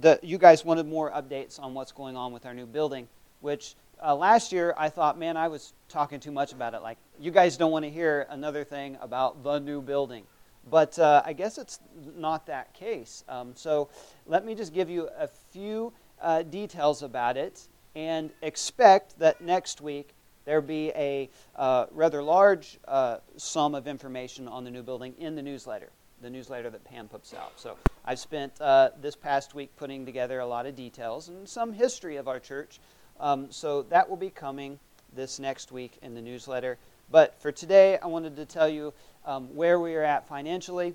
the, you guys wanted more updates on what's going on with our new building, which uh, last year I thought, man, I was talking too much about it. Like, you guys don't want to hear another thing about the new building. But uh, I guess it's not that case. Um, so let me just give you a few uh, details about it and expect that next week there be a uh, rather large uh, sum of information on the new building in the newsletter, the newsletter that Pam puts out. So I've spent uh, this past week putting together a lot of details and some history of our church. Um, so that will be coming this next week in the newsletter. But for today, I wanted to tell you um, where we are at financially.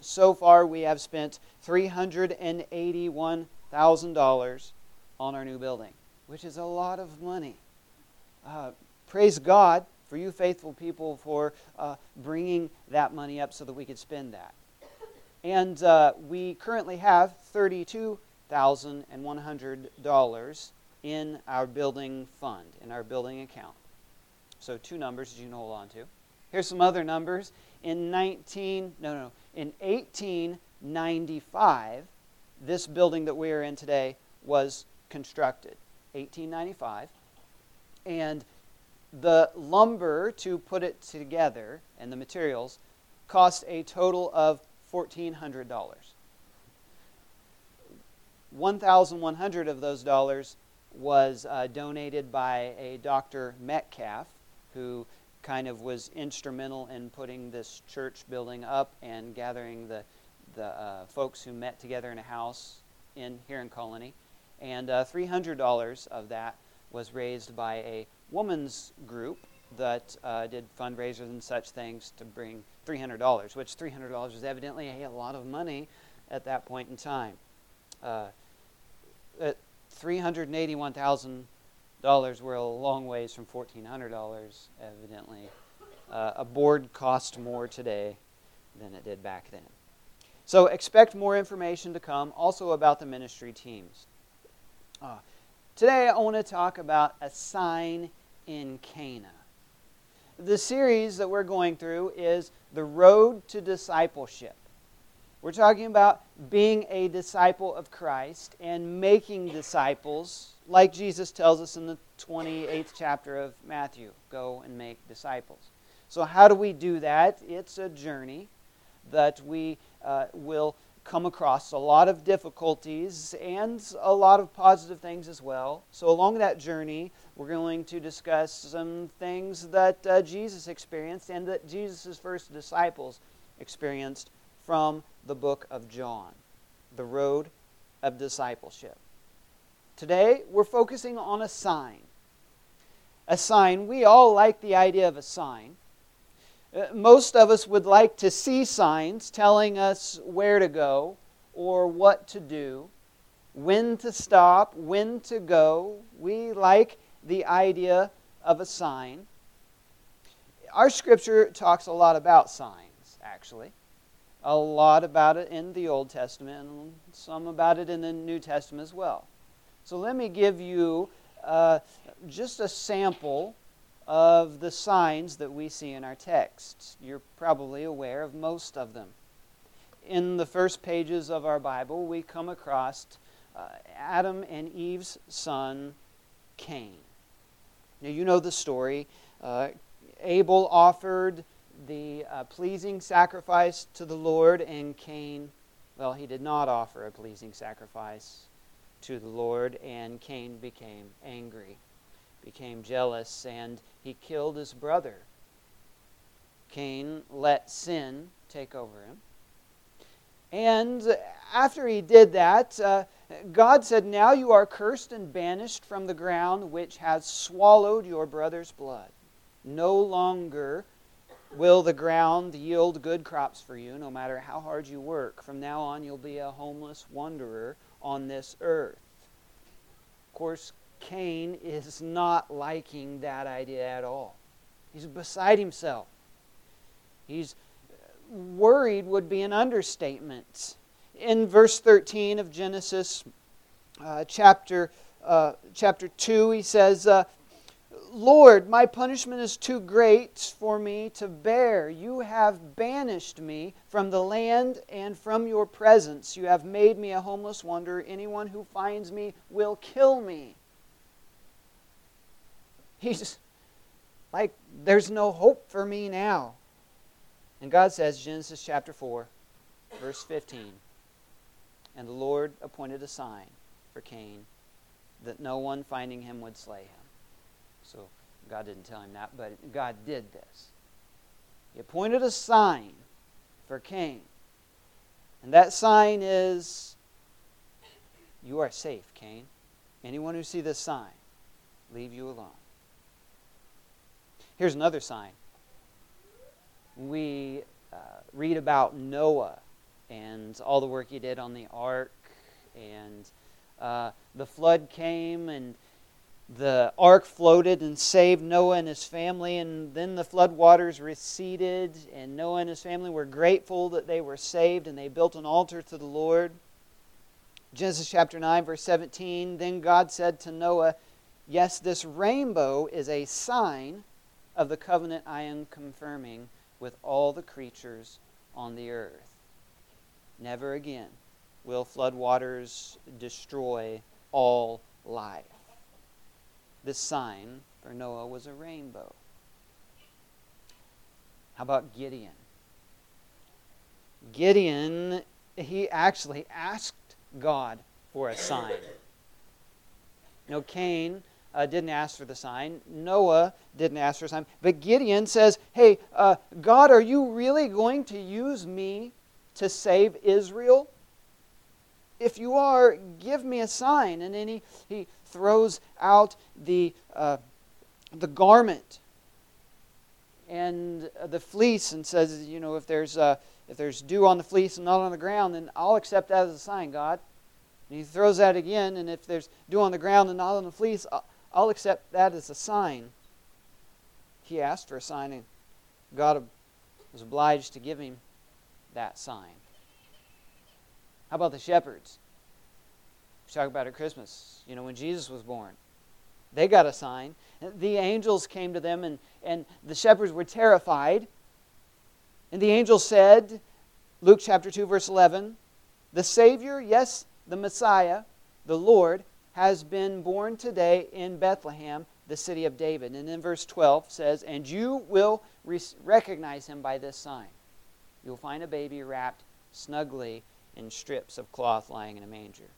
So far, we have spent $381,000 on our new building, which is a lot of money. Uh, praise God for you faithful people for uh, bringing that money up so that we could spend that. And uh, we currently have $32,100 in our building fund, in our building account. So two numbers you can hold on to. Here's some other numbers. In 19, no, no, in 1895, this building that we are in today was constructed. 1895. And the lumber to put it together and the materials cost a total of $1,400. 1,100 of those dollars was uh, donated by a Dr. Metcalf, who kind of was instrumental in putting this church building up and gathering the, the uh, folks who met together in a house in here in Colony. And uh, $300 of that was raised by a woman's group that uh, did fundraisers and such things to bring $300, which $300 was evidently a lot of money at that point in time. Uh, $381,000 were a long ways from $1,400, evidently. Uh, a board cost more today than it did back then. So expect more information to come, also about the ministry teams. Uh, today I want to talk about a sign in Cana. The series that we're going through is The Road to Discipleship. We're talking about being a disciple of Christ and making disciples, like Jesus tells us in the 28th chapter of Matthew go and make disciples. So, how do we do that? It's a journey that we uh, will come across a lot of difficulties and a lot of positive things as well. So, along that journey, we're going to discuss some things that uh, Jesus experienced and that Jesus' first disciples experienced from the book of John, the road of discipleship. Today, we're focusing on a sign. A sign, we all like the idea of a sign. Uh, most of us would like to see signs telling us where to go or what to do, when to stop, when to go. We like the idea of a sign. Our scripture talks a lot about signs, actually a lot about it in the Old Testament and some about it in the New Testament as well. So let me give you uh, just a sample of the signs that we see in our text. You're probably aware of most of them. In the first pages of our Bible, we come across uh, Adam and Eve's son, Cain. Now, you know the story. Uh, Abel offered the uh, pleasing sacrifice to the Lord, and Cain, well, he did not offer a pleasing sacrifice to the Lord, and Cain became angry, became jealous, and he killed his brother. Cain let sin take over him. And after he did that, uh, God said, Now you are cursed and banished from the ground which has swallowed your brother's blood. No longer will the ground yield good crops for you no matter how hard you work. From now on, you'll be a homeless wanderer on this earth. Of course, Cain is not liking that idea at all. He's beside himself. He's worried, would be an understatement. In verse 13 of Genesis uh, chapter, uh, chapter 2, he says, uh, Lord, my punishment is too great for me to bear. You have banished me from the land and from your presence. You have made me a homeless wanderer. Anyone who finds me will kill me. He's like, there's no hope for me now. And God says, Genesis chapter 4, verse 15, And the Lord appointed a sign for Cain that no one finding him would slay him. So God didn't tell him that, but God did this. He appointed a sign for Cain. And that sign is you are safe, Cain. Anyone who see this sign, leave you alone. Here's another sign. We uh, read about Noah and all the work he did on the ark, and uh, the flood came, and the ark floated and saved Noah and his family, and then the flood waters receded, and Noah and his family were grateful that they were saved, and they built an altar to the Lord. Genesis chapter 9, verse 17 Then God said to Noah, Yes, this rainbow is a sign of the covenant I am confirming with all the creatures on the earth. Never again will floodwaters destroy all life. This sign for Noah was a rainbow. How about Gideon? Gideon, he actually asked God for a sign. You know, Cain uh, didn't ask for the sign. Noah didn't ask for a sign. But Gideon says, Hey, uh, God, are you really going to use me to save Israel? If you are, give me a sign. And then he, he throws out the, uh, the garment and the fleece and says, You know, if there's, uh, if there's dew on the fleece and not on the ground, then I'll accept that as a sign, God. And he throws that again, and if there's dew on the ground and not on the fleece, I'll accept that as a sign. He asked for a sign, and God was obliged to give him that sign. How about the shepherds? We talk about at Christmas, you know, when Jesus was born. They got a sign. The angels came to them, and, and the shepherds were terrified. And the angel said, Luke chapter 2, verse 11, The Savior, yes, the Messiah, the Lord, has been born today in Bethlehem, the city of David. And in verse 12 says, And you will re- recognize him by this sign. You'll find a baby wrapped snugly in strips of cloth lying in a manger.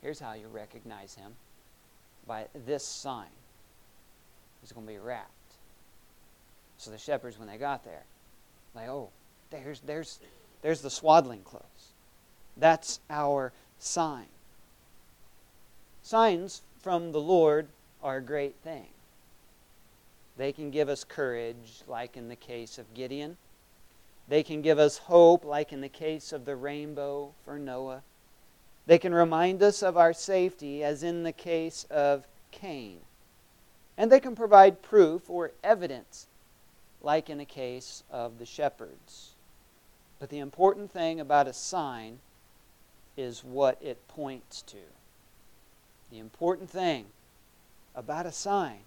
Here's how you recognize him by this sign. He's going to be wrapped. So the shepherds, when they got there, like, oh, there's, there's, there's the swaddling clothes. That's our sign. Signs from the Lord are a great thing. They can give us courage, like in the case of Gideon. They can give us hope, like in the case of the rainbow for Noah. They can remind us of our safety, as in the case of Cain. And they can provide proof or evidence, like in the case of the shepherds. But the important thing about a sign is what it points to. The important thing about a sign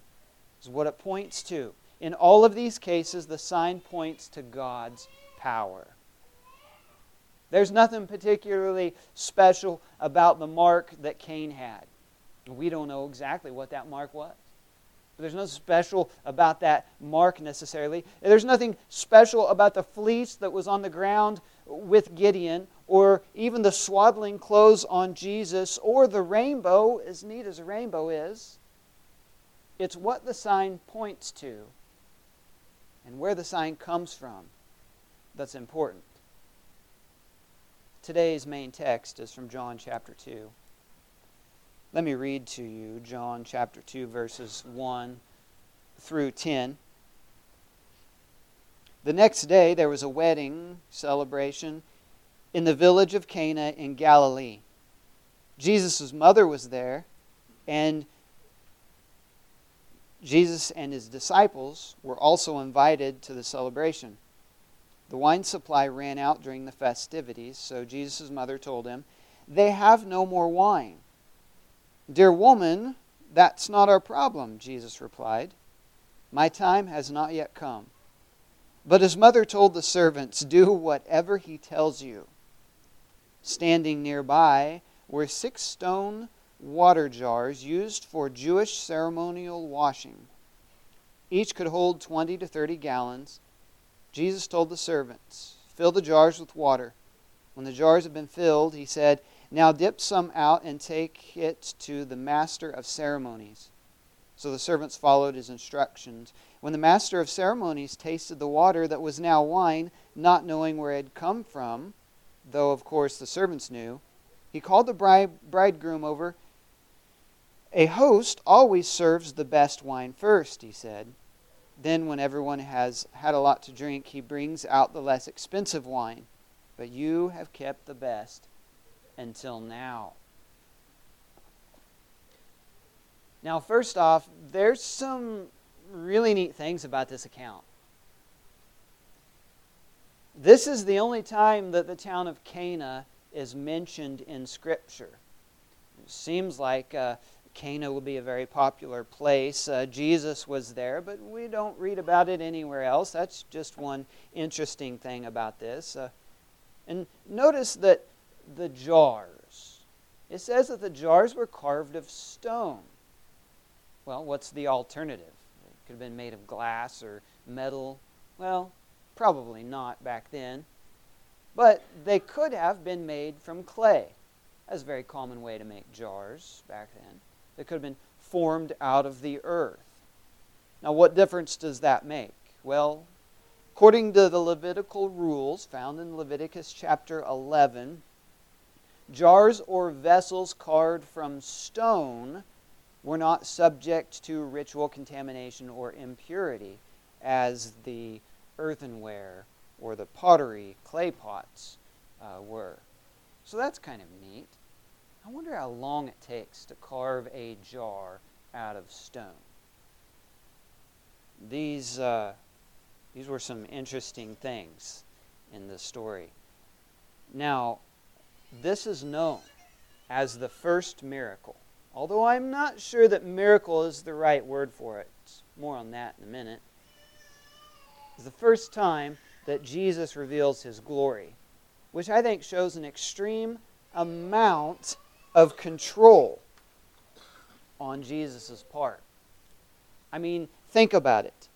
is what it points to. In all of these cases, the sign points to God's power. There's nothing particularly special about the mark that Cain had. We don't know exactly what that mark was. There's nothing special about that mark necessarily. There's nothing special about the fleece that was on the ground with Gideon, or even the swaddling clothes on Jesus, or the rainbow, as neat as a rainbow is. It's what the sign points to and where the sign comes from that's important. Today's main text is from John chapter 2. Let me read to you John chapter 2, verses 1 through 10. The next day there was a wedding celebration in the village of Cana in Galilee. Jesus' mother was there, and Jesus and his disciples were also invited to the celebration. The wine supply ran out during the festivities, so Jesus' mother told him, They have no more wine. Dear woman, That's not our problem, Jesus replied. My time has not yet come. But his mother told the servants, Do whatever he tells you. Standing nearby were six stone water jars used for Jewish ceremonial washing. Each could hold 20 to 30 gallons. Jesus told the servants, Fill the jars with water. When the jars had been filled, he said, Now dip some out and take it to the master of ceremonies. So the servants followed his instructions. When the master of ceremonies tasted the water that was now wine, not knowing where it had come from, though of course the servants knew, he called the bride, bridegroom over. A host always serves the best wine first, he said. Then, when everyone has had a lot to drink, he brings out the less expensive wine. But you have kept the best until now. Now, first off, there's some really neat things about this account. This is the only time that the town of Cana is mentioned in Scripture. It seems like uh, Cana would be a very popular place. Uh, Jesus was there, but we don't read about it anywhere else. That's just one interesting thing about this. Uh, and notice that the jars, it says that the jars were carved of stone. Well, what's the alternative? It could have been made of glass or metal. Well, probably not back then. But they could have been made from clay. That's a very common way to make jars back then. They could have been formed out of the earth. Now, what difference does that make? Well, according to the Levitical rules found in Leviticus chapter 11, jars or vessels carved from stone were not subject to ritual contamination or impurity as the earthenware or the pottery clay pots uh, were. So that's kind of neat. I wonder how long it takes to carve a jar out of stone. These, uh, these were some interesting things in the story. Now, this is known as the first miracle although I'm not sure that miracle is the right word for it. More on that in a minute. It's the first time that Jesus reveals his glory, which I think shows an extreme amount of control on Jesus' part. I mean, think about it.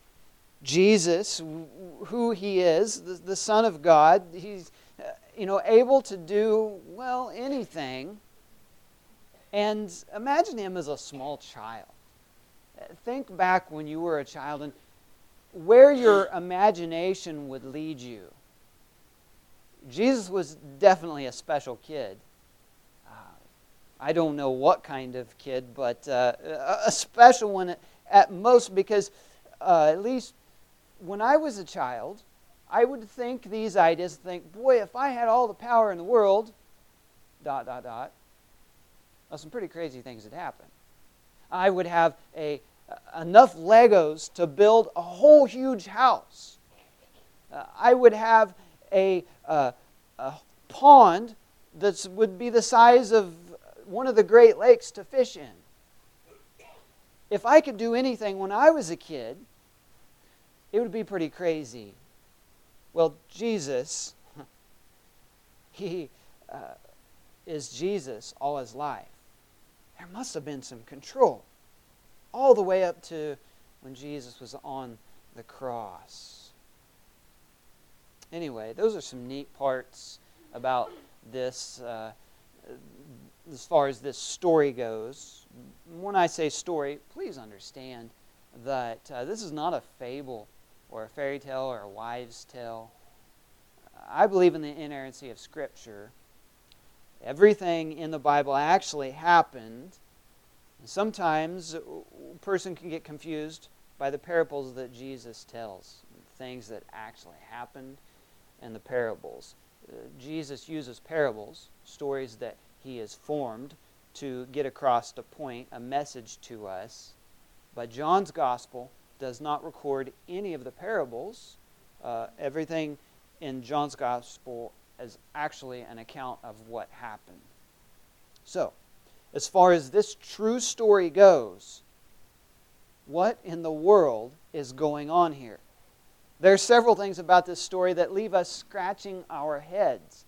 Jesus, who he is, the, the Son of God, he's uh, you know able to do well anything and imagine him as a small child. Think back when you were a child and where your imagination would lead you. Jesus was definitely a special kid. Uh, I don't know what kind of kid, but uh, a special one at most because, uh, at least when I was a child, I would think these ideas, think, boy, if I had all the power in the world, dot, dot, dot, well, some pretty crazy things had happened. I would have a, enough Legos to build a whole huge house. Uh, I would have a, uh, a pond that would be the size of one of the Great Lakes to fish in. If I could do anything when I was a kid, it would be pretty crazy. Well, Jesus, he uh, is Jesus all his life there must have been some control all the way up to when Jesus was on the cross. Anyway, those are some neat parts about this uh, as far as this story goes. When I say story, please understand that uh, this is not a fable or a fairy tale or a wives' tale. I believe in the inerrancy of Scripture everything in the Bible actually happened. Sometimes a person can get confused by the parables that Jesus tells, things that actually happened in the parables. Uh, Jesus uses parables, stories that he has formed, to get across a point, a message to us. But John's gospel does not record any of the parables. Uh, everything in John's gospel is actually an account of what happened. So, as far as this true story goes, what in the world is going on here? There are several things about this story that leave us scratching our heads.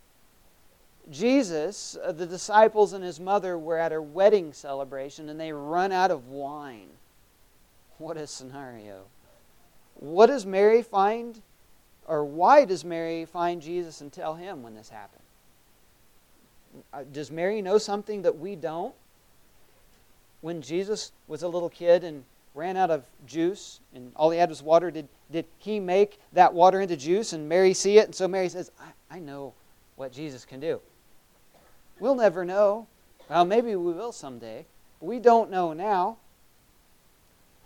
Jesus, uh, the disciples, and his mother were at a wedding celebration and they run out of wine. What a scenario. What does Mary find, or why does Mary find Jesus and tell him when this happened? Uh, does Mary know something that we don't? When Jesus was a little kid and ran out of juice and all he had was water, did, did he make that water into juice and Mary see it? And so Mary says, I, I know what Jesus can do. We'll never know. Well, maybe we will someday. But we don't know now.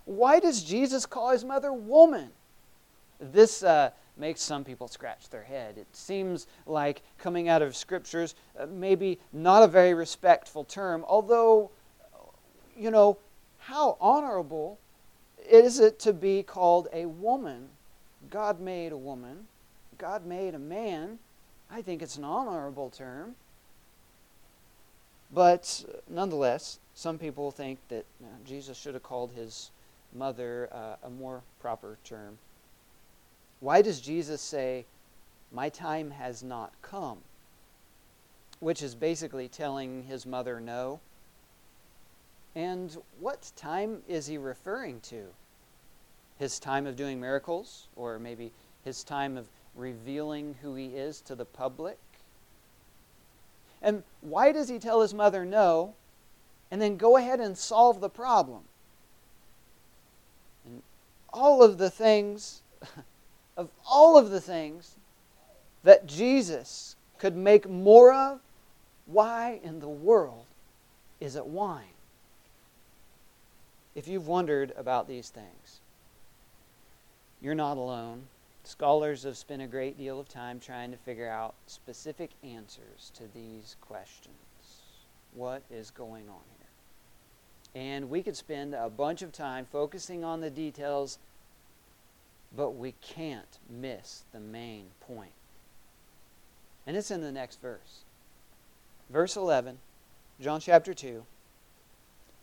Why does Jesus call his mother woman? This uh, makes some people scratch their head. It seems like coming out of scriptures, uh, maybe not a very respectful term, although, you know, how honorable is it to be called a woman? God made a woman, God made a man. I think it's an honorable term. But nonetheless, some people think that uh, Jesus should have called his mother uh, a more proper term. Why does Jesus say, My time has not come? Which is basically telling his mother no. And what time is he referring to? His time of doing miracles? Or maybe his time of revealing who he is to the public? And why does he tell his mother no and then go ahead and solve the problem? And all of the things, of all of the things that Jesus could make more of, why in the world is it wine? If you've wondered about these things, you're not alone. Scholars have spent a great deal of time trying to figure out specific answers to these questions. What is going on here? And we could spend a bunch of time focusing on the details, but we can't miss the main point. And it's in the next verse. Verse 11, John chapter 2.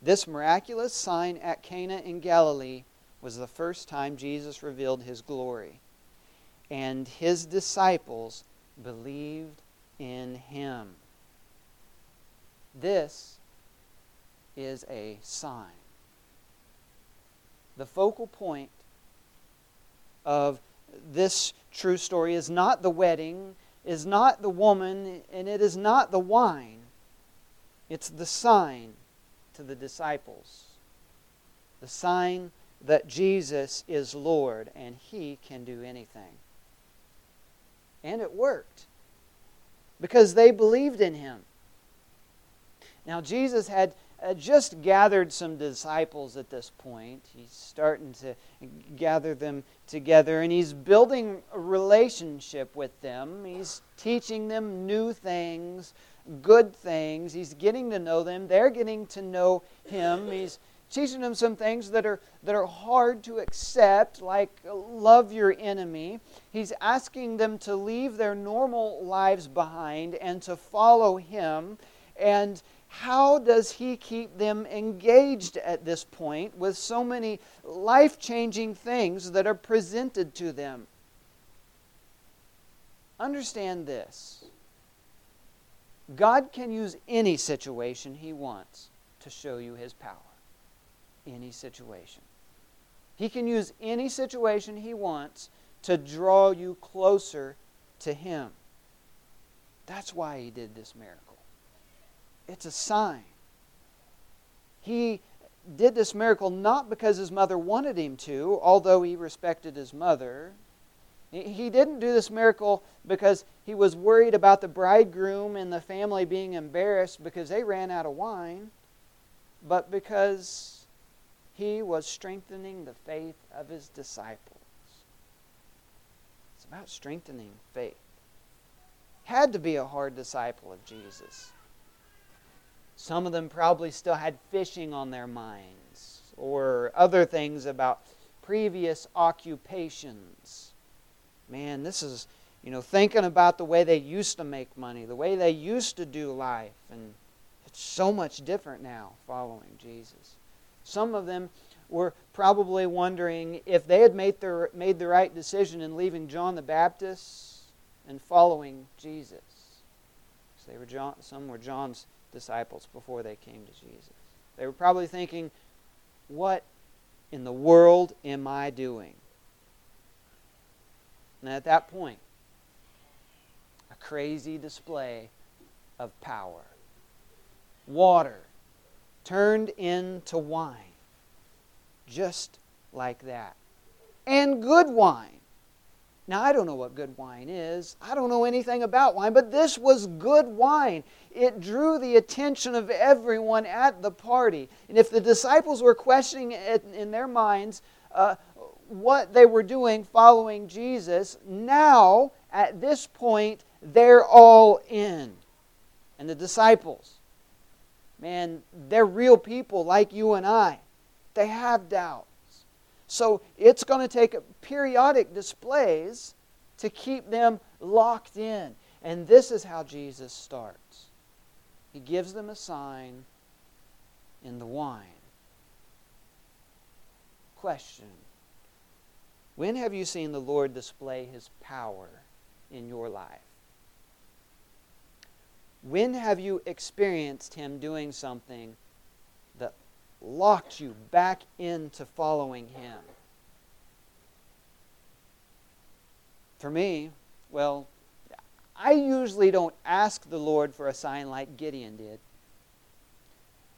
This miraculous sign at Cana in Galilee was the first time Jesus revealed his glory, and his disciples believed in him. This is a sign. The focal point of this true story is not the wedding, is not the woman, and it is not the wine. It's the sign to the disciples. The sign that Jesus is Lord and He can do anything. And it worked because they believed in Him. Now, Jesus had Uh, just gathered some disciples at this point. He's starting to gather them together and he's building a relationship with them. He's teaching them new things, good things. He's getting to know them. They're getting to know him. He's teaching them some things that are, that are hard to accept, like love your enemy. He's asking them to leave their normal lives behind and to follow him. And how does he keep them engaged at this point with so many life changing things that are presented to them? Understand this God can use any situation he wants to show you his power. Any situation. He can use any situation he wants to draw you closer to him. That's why he did this miracle. It's a sign. He did this miracle not because his mother wanted him to, although he respected his mother. He didn't do this miracle because he was worried about the bridegroom and the family being embarrassed because they ran out of wine, but because he was strengthening the faith of his disciples. It's about strengthening faith. Had to be a hard disciple of Jesus. Some of them probably still had fishing on their minds or other things about previous occupations. Man, this is, you know, thinking about the way they used to make money, the way they used to do life. And It's so much different now following Jesus. Some of them were probably wondering if they had made, their, made the right decision in leaving John the Baptist and following Jesus. They were John, some were John's disciples before they came to Jesus. They were probably thinking, What in the world am I doing? And at that point, a crazy display of power. Water turned into wine. Just like that. And good wine. Now, I don't know what good wine is. I don't know anything about wine, but this was good wine. It drew the attention of everyone at the party. And if the disciples were questioning in their minds uh, what they were doing following Jesus, now, at this point, they're all in. And the disciples, man, they're real people like you and I. They have doubts. So it's going to take periodic displays to keep them locked in. And this is how Jesus starts. He gives them a sign in the wine. Question When have you seen the Lord display his power in your life? When have you experienced him doing something locked you back into following him? For me, well, I usually don't ask the Lord for a sign like Gideon did.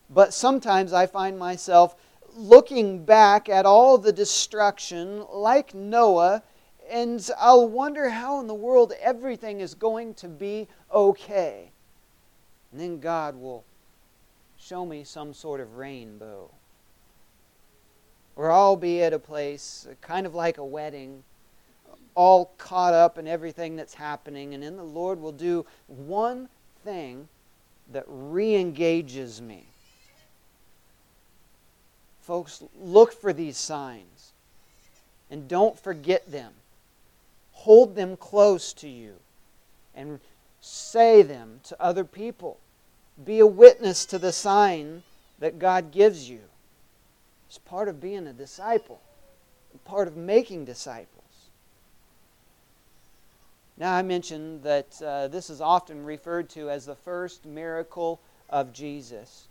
But sometimes I find myself looking back at all the destruction, like Noah, and I'll wonder how in the world everything is going to be okay. And then God will show me some sort of rainbow. Or I'll be at a place, uh, kind of like a wedding, all caught up in everything that's happening, and then the Lord will do one thing that re engages me. Folks, look for these signs and don't forget them. Hold them close to you and say them to other people. Be a witness to the sign that God gives you. It's part of being a disciple, part of making disciples. Now, I mentioned that uh, this is often referred to as the first miracle of Jesus.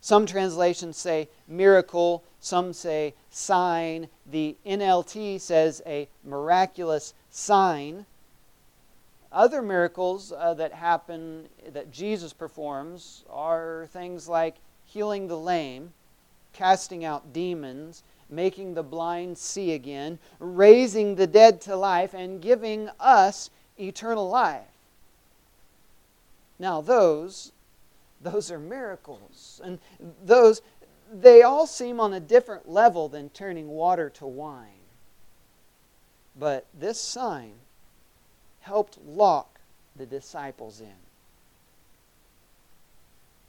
Some translations say miracle, some say sign. The NLT says a miraculous sign. Other miracles uh, that happen, that Jesus performs, are things like healing the lame, casting out demons, making the blind see again, raising the dead to life, and giving us eternal life. Now, those, those are miracles. And those, they all seem on a different level than turning water to wine. But this sign helped lock the disciples in.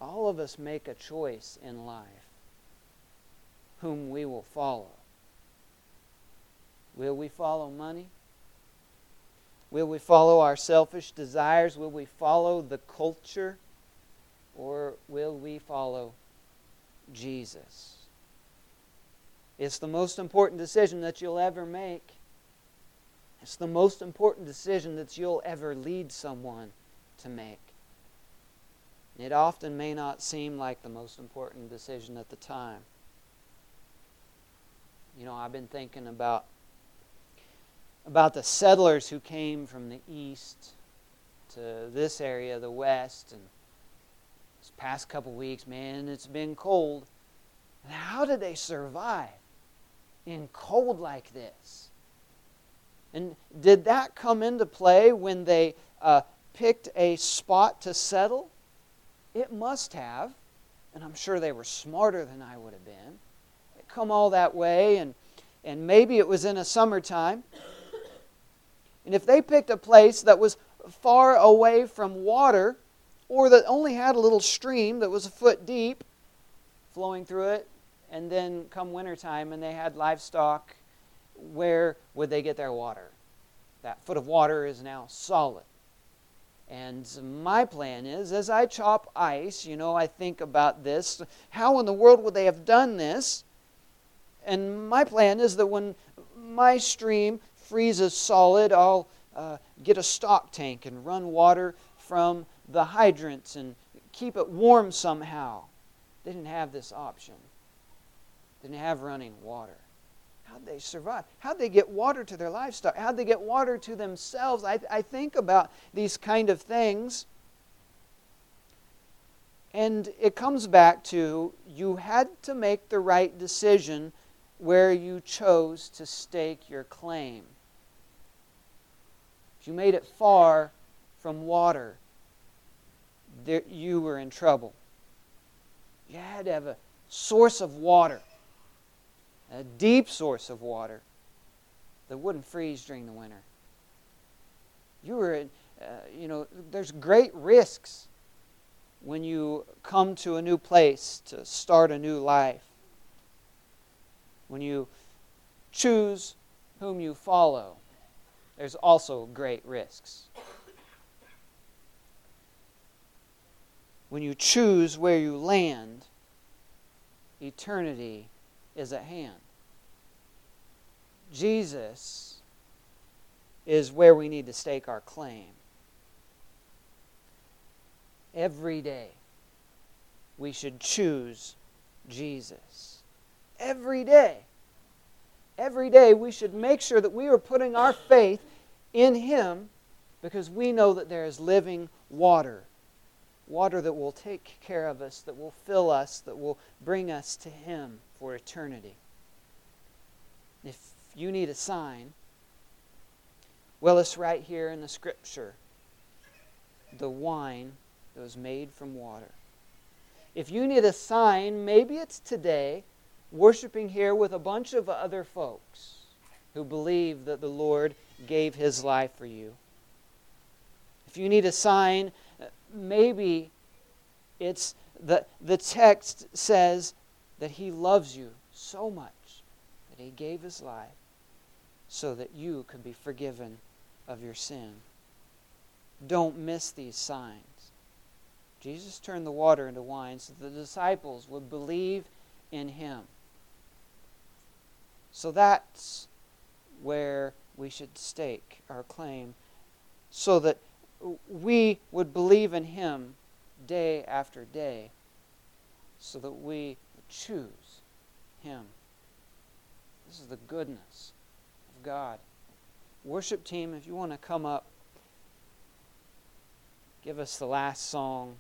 All of us make a choice in life whom we will follow. Will we follow money? Will we follow our selfish desires? Will we follow the culture? Or will we follow Jesus? It's the most important decision that you'll ever make. It's the most important decision that you'll ever lead someone to make. It often may not seem like the most important decision at the time. You know, I've been thinking about about the settlers who came from the east to this area, the west, and this past couple weeks, man, it's been cold. And how did they survive in cold like this? And did that come into play when they uh, picked a spot to settle? It must have. And I'm sure they were smarter than I would have been They come all that way, and, and maybe it was in a summertime. And if they picked a place that was far away from water, or that only had a little stream that was a foot deep flowing through it, and then come wintertime and they had livestock, where would they get their water? That foot of water is now solid. And my plan is, as I chop ice, you know, I think about this. How in the world would they have done this? And my plan is that when my stream freezes solid, I'll uh, get a stock tank and run water from the hydrants and keep it warm somehow. They didn't have this option. They didn't have running water. How'd they survive? How'd they get water to their livestock? How'd they get water to themselves? I, I think about these kind of things. And it comes back to you had to make the right decision where you chose to stake your claim. If you made it far from water, there, you were in trouble. You had to have a source of water, a deep source of water that wouldn't freeze during the winter. You were, uh, you know, there's great risks when you come to a new place to start a new life. When you choose whom you follow, there's also great risks. when you choose where you land, eternity is at hand. Jesus is where we need to stake our claim. Every day, we should choose Jesus. Every day. Every day, we should make sure that we are putting our faith in Him because we know that there is living water water that will take care of us, that will fill us, that will bring us to Him for eternity. If you need a sign, well, it's right here in the Scripture the wine that was made from water. If you need a sign, maybe it's today, worshiping here with a bunch of other folks who believe that the Lord gave His life for you. If you need a sign, maybe it's the, the text says that he loves you so much that he gave his life so that you could be forgiven of your sin. Don't miss these signs. Jesus turned the water into wine so the disciples would believe in him. So that's where we should stake our claim so that we would believe in Him day after day so that we choose Him. This is the goodness God. Worship team, if you want to come up, give us the last song.